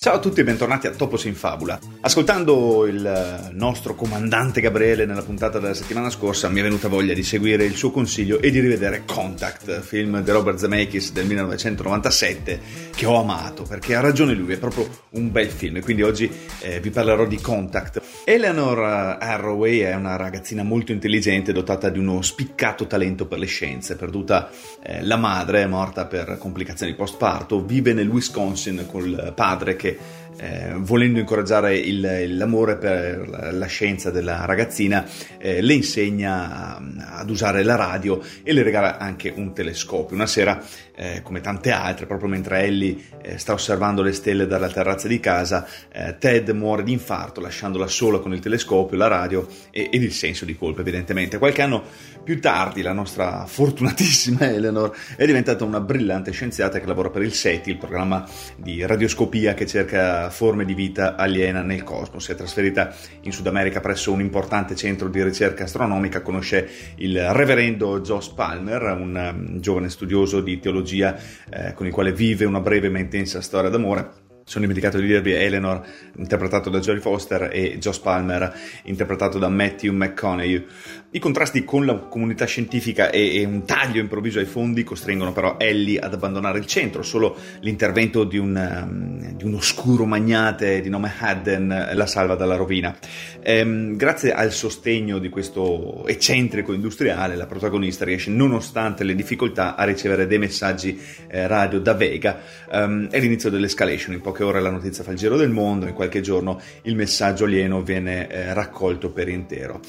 Ciao a tutti e bentornati a Topos in Fabula. Ascoltando il nostro comandante Gabriele nella puntata della settimana scorsa mi è venuta voglia di seguire il suo consiglio e di rivedere Contact, film di Robert Zemeckis del 1997 che ho amato perché ha ragione lui, è proprio un bel film e quindi oggi eh, vi parlerò di Contact. Eleanor Arroway è una ragazzina molto intelligente dotata di uno spiccato talento per le scienze, perduta eh, la madre, morta per complicazioni postparto, vive nel Wisconsin col padre che che eh, volendo incoraggiare il, l'amore per la scienza della ragazzina, eh, le insegna ad usare la radio e le regala anche un telescopio. Una sera, eh, come tante altre, proprio mentre Ellie eh, sta osservando le stelle dalla terrazza di casa, eh, Ted muore di infarto lasciandola sola con il telescopio, la radio e, ed il senso di colpa, evidentemente. Qualche anno più tardi, la nostra fortunatissima Eleanor è diventata una brillante scienziata che lavora per il SETI, il programma di radioscopia che cerca forme di vita aliena nel cosmo. Si è trasferita in Sud America presso un importante centro di ricerca astronomica, conosce il reverendo Joss Palmer, un um, giovane studioso di teologia eh, con il quale vive una breve ma intensa storia d'amore sono dimenticato di dirvi Eleanor interpretato da Jodie Foster e Joss Palmer interpretato da Matthew McConaughey. I contrasti con la comunità scientifica e, e, un taglio improvviso ai fondi costringono però Ellie ad abbandonare il centro, solo l'intervento di un, um, di un oscuro magnate di nome Hadden la salva dalla rovina. Ehm, grazie al sostegno di questo eccentrico industriale la protagonista riesce nonostante le difficoltà a ricevere dei messaggi eh, radio da Vega. Um, è l'inizio dell'escalation in poche poche ore la notizia fa il giro del mondo, in qualche giorno il messaggio alieno viene eh, raccolto per intero.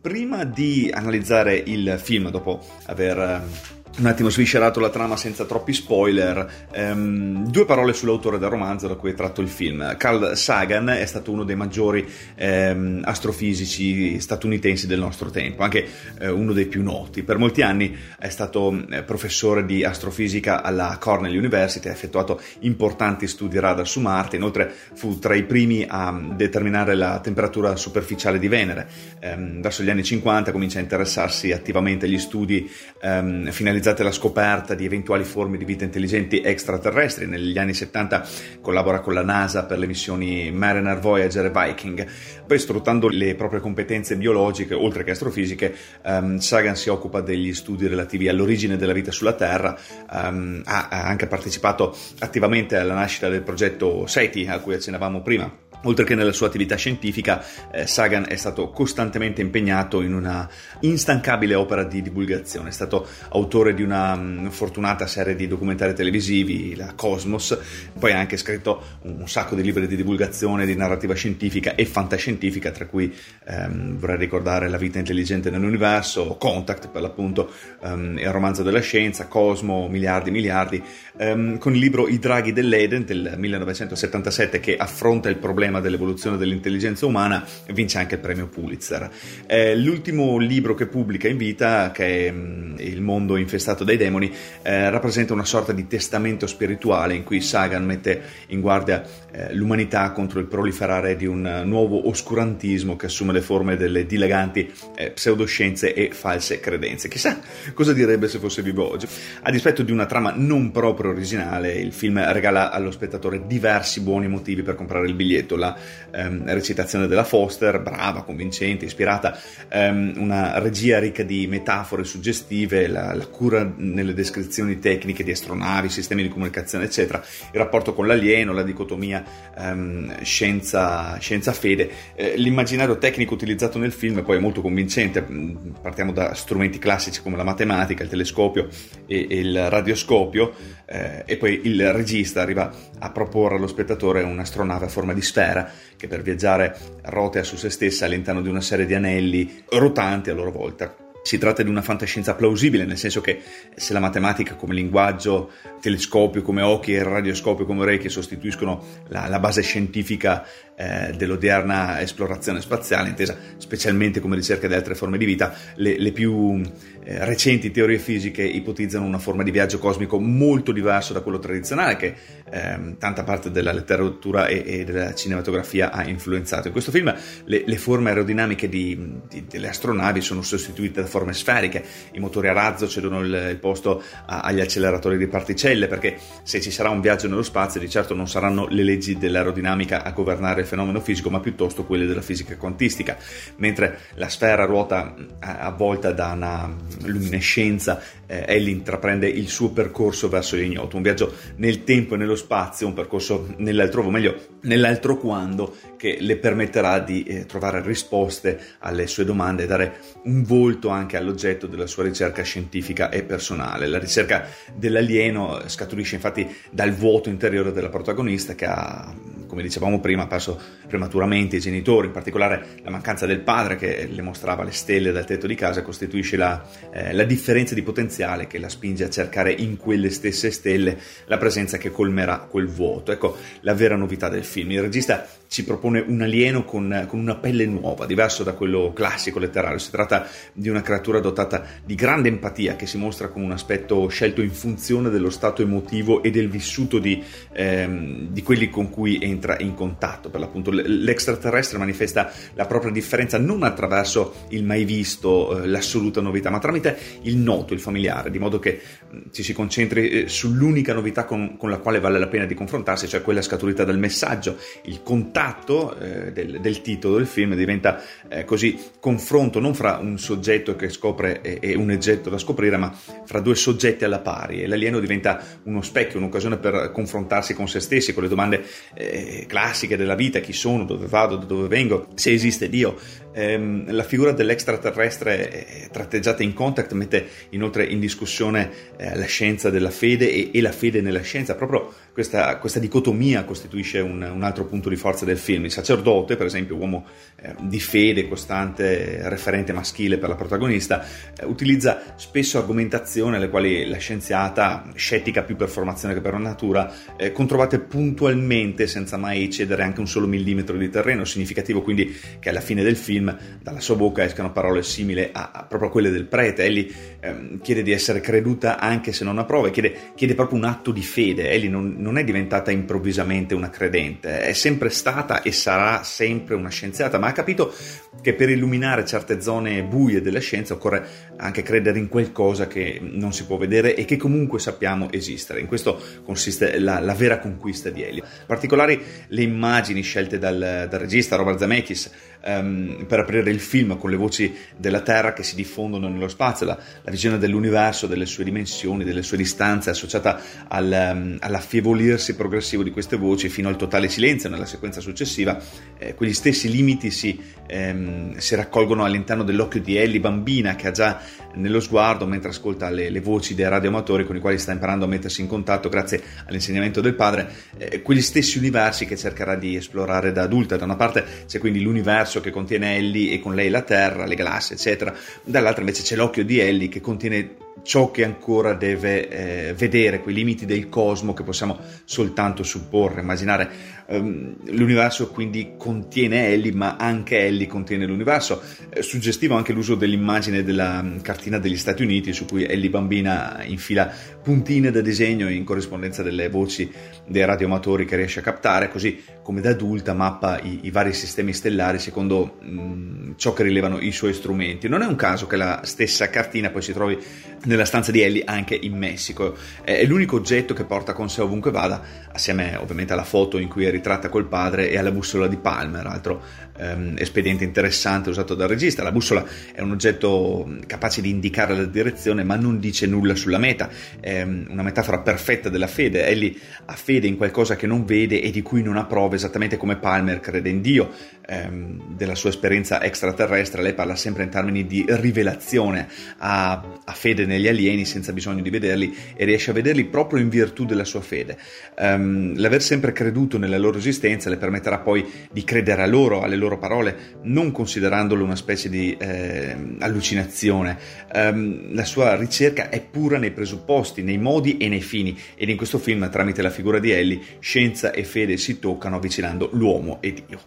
Prima di analizzare il film, dopo aver eh, un attimo sviscerato la trama senza troppi spoiler, ehm, due parole sull'autore del romanzo da cui è tratto il film. Carl Sagan è stato uno dei maggiori ehm, astrofisici statunitensi del nostro tempo, anche eh, uno dei più noti. Per molti anni è stato eh, professore di astrofisica alla Cornell University, ha effettuato importanti studi radar su Marte, inoltre fu tra i primi a determinare la temperatura superficiale di Venere. Ehm, verso gli anni 50 comincia a interessarsi attivamente agli studi ehm, finalizzati finalizzate alla scoperta di eventuali forme di vita intelligenti extraterrestri. Negli anni 70 collabora con la NASA per le missioni Mariner Voyager e Viking. Poi, sfruttando le proprie competenze biologiche, oltre che astrofisiche, um, Sagan si occupa degli studi relativi all'origine della vita sulla Terra. Um, ha, ha anche partecipato attivamente alla nascita del progetto SETI, a cui accennavamo prima Oltre che nella sua attività scientifica, eh, Sagan è stato costantemente impegnato in una instancabile opera di divulgazione. È stato autore di una um, fortunata serie di documentari televisivi, la Cosmos, poi ha anche scritto un, un, sacco di libri di divulgazione, di narrativa scientifica e fantascientifica, tra cui ehm, vorrei ricordare La vita intelligente nell'universo, Contact per l'appunto, ehm, il romanzo della scienza, Cosmo, miliardi, miliardi, ehm, con il libro I draghi dell'Eden del 1977 che affronta il problema tema dell'evoluzione dell'intelligenza umana, vince anche il premio Pulitzer. Eh, l'ultimo libro che pubblica in vita, che è mm, Il mondo infestato dai demoni, eh, rappresenta una sorta di testamento spirituale in cui Sagan mette in guardia eh, l'umanità contro il proliferare di un nuovo oscurantismo che assume le forme delle dilaganti eh, pseudoscienze e false credenze. Chissà cosa direbbe se fosse vivo oggi. A dispetto di una trama non proprio originale, il film regala allo spettatore diversi buoni motivi per comprare il biglietto la ehm, recitazione della Foster, brava, convincente, ispirata, ehm, una regia ricca di metafore suggestive, la, la, cura nelle descrizioni tecniche di astronavi, sistemi di comunicazione, eccetera, il rapporto con l'alieno, la dicotomia ehm, scienza, fede. Eh, l'immaginario tecnico utilizzato nel film poi è molto convincente, mm, partiamo da strumenti classici come la matematica, il telescopio e, e il radioscopio, eh, e poi il regista arriva a proporre allo spettatore un'astronave a forma di sfera Terra, che per viaggiare rotea su se stessa all'interno di una serie di anelli rotanti a loro volta. Si tratta di una fantascienza plausibile, nel senso che se la matematica come linguaggio, telescopio come occhi e radioscopio come orecchie sostituiscono la, la base scientifica eh, dell'odierna esplorazione spaziale, intesa specialmente come ricerca di altre forme di vita, le, le più eh, recenti teorie fisiche ipotizzano una forma di viaggio cosmico molto diverso da quello tradizionale che eh, tanta parte della letteratura e, e, della cinematografia ha influenzato. In questo film le, le forme aerodinamiche di, di, delle astronavi sono sostituite da piattaforme sferiche, i motori a razzo cedono il, il posto a, agli acceleratori di particelle, perché se ci sarà un viaggio nello spazio di certo non saranno le leggi dell'aerodinamica a governare il fenomeno fisico, ma piuttosto quelle della fisica quantistica, mentre la sfera ruota avvolta da una luminescenza, eh, Ellie intraprende il suo percorso verso l'ignoto, un viaggio nel tempo e nello spazio, un percorso nell'altrovo, meglio nell'altro quando, che le permetterà di eh, trovare risposte alle sue domande e dare un volto anche all'oggetto della sua ricerca scientifica e personale. La ricerca dell'alieno scaturisce infatti dal vuoto interiore della protagonista che ha, come dicevamo prima, perso prematuramente i genitori, in particolare la mancanza del padre che le mostrava le stelle dal tetto di casa costituisce la, eh, la differenza di potenziale che la spinge a cercare in quelle stesse stelle la presenza che colmerà quel vuoto. Ecco la vera novità del film. Il regista ci propone un alieno con, con, una pelle nuova, diverso da quello classico letterario. Si tratta di una creatura dotata di grande empatia che si mostra con un aspetto scelto in funzione dello stato emotivo e del vissuto di, ehm, di quelli con cui entra in contatto. Per l'appunto, l'extraterrestre manifesta la propria differenza non attraverso il mai visto, eh, l'assoluta novità, ma tramite il noto, il familiare, di modo che mh, ci si concentri eh, sull'unica novità con, con la quale vale la pena di confrontarsi, cioè quella scaturita dal messaggio, il contatto tratto eh, del, del, titolo del film diventa eh, così confronto non fra un soggetto che scopre e, e, un oggetto da scoprire, ma fra due soggetti alla pari e l'alieno diventa uno specchio, un'occasione per confrontarsi con se stessi, con le domande eh, classiche della vita, chi sono, dove vado, da dove vengo, se esiste Dio. Ehm, la figura dell'extraterrestre eh, tratteggiata in Contact mette inoltre in discussione eh, la scienza della fede e, e, la fede nella scienza, proprio questa, questa dicotomia costituisce un, un altro punto di forza del del film. Il sacerdote, per esempio, uomo eh, di fede costante, referente maschile per la protagonista, eh, utilizza spesso argomentazioni alle quali la scienziata, scettica più per formazione che per natura, eh, controvate puntualmente senza mai cedere anche un solo millimetro di terreno, significativo quindi che alla fine del film dalla sua bocca escano parole simili a, a proprio quelle del prete. Egli ehm, chiede di essere creduta anche se non a prove, chiede, chiede proprio un atto di fede. Egli non, non è diventata improvvisamente una credente, è sempre stata stata e sarà sempre una scienziata, ma ha capito che per illuminare certe zone buie della scienza occorre anche credere in qualcosa che non si può vedere e che comunque sappiamo esistere. In questo consiste la, la vera conquista di Elio. In particolare le immagini scelte dal, dal regista Robert Zemeckis um, per aprire il film con le voci della Terra che si diffondono nello spazio, la, la visione dell'universo, delle sue dimensioni, delle sue distanze associata al, um, all'affievolirsi progressivo di queste voci fino al totale silenzio nella sequenza successiva, eh, quegli stessi limiti si, ehm, si, raccolgono all'interno dell'occhio di Ellie, bambina, che ha già nello sguardo mentre ascolta le, le, voci dei radioamatori con i quali sta imparando a mettersi in contatto grazie all'insegnamento del padre, eh, quegli stessi universi che cercherà di esplorare da adulta. Da una parte c'è quindi l'universo che contiene Ellie e con lei la Terra, le galassie, eccetera, dall'altra invece c'è l'occhio di Ellie che contiene ciò che ancora deve eh, vedere, quei limiti del cosmo che possiamo soltanto supporre, immaginare um, l'universo quindi contiene Ellie, ma anche Ellie contiene l'universo. È suggestivo anche l'uso dell'immagine della mm, cartina degli Stati Uniti su cui Ellie bambina infila puntine da disegno in corrispondenza delle voci dei radioamatori che riesce a captare, così come da adulta mappa i, i vari sistemi stellari secondo mm, ciò che rilevano i suoi strumenti. Non è un caso che la stessa cartina poi si trovi nella stanza di Ellie anche in Messico. È l'unico oggetto che porta con sé ovunque vada, assieme ovviamente alla foto in cui è ritratta col padre e alla bussola di Palmer, altro ehm, espediente interessante usato dal regista. La bussola è un oggetto capace di indicare la direzione, ma non dice nulla sulla meta. È una metafora perfetta della fede. Ellie ha fede in qualcosa che non vede e di cui non ha prove, esattamente come Palmer crede in Dio. Ehm, della sua esperienza extraterrestre, lei parla sempre in termini di rivelazione, ha, ha, fede negli alieni senza bisogno di vederli e riesce a vederli proprio in virtù della sua fede. Um, l'aver sempre creduto nella loro esistenza le permetterà poi di credere a loro, alle loro parole, non considerandolo una specie di eh, allucinazione. Um, la sua ricerca è pura nei presupposti, nei modi e nei fini ed in questo film, tramite la figura di Ellie, scienza e fede si toccano avvicinando l'uomo e Dio.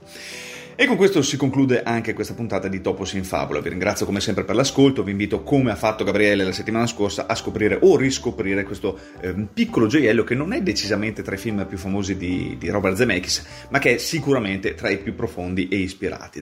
E con questo si conclude anche questa puntata di Topos in Fabula. Vi ringrazio come sempre per l'ascolto, vi invito come ha fatto Gabriele la settimana scorsa a scoprire o riscoprire questo eh, piccolo gioiello che non è decisamente tra i film più famosi di, di Robert Zemeckis, ma che è sicuramente tra i più profondi e ispirati.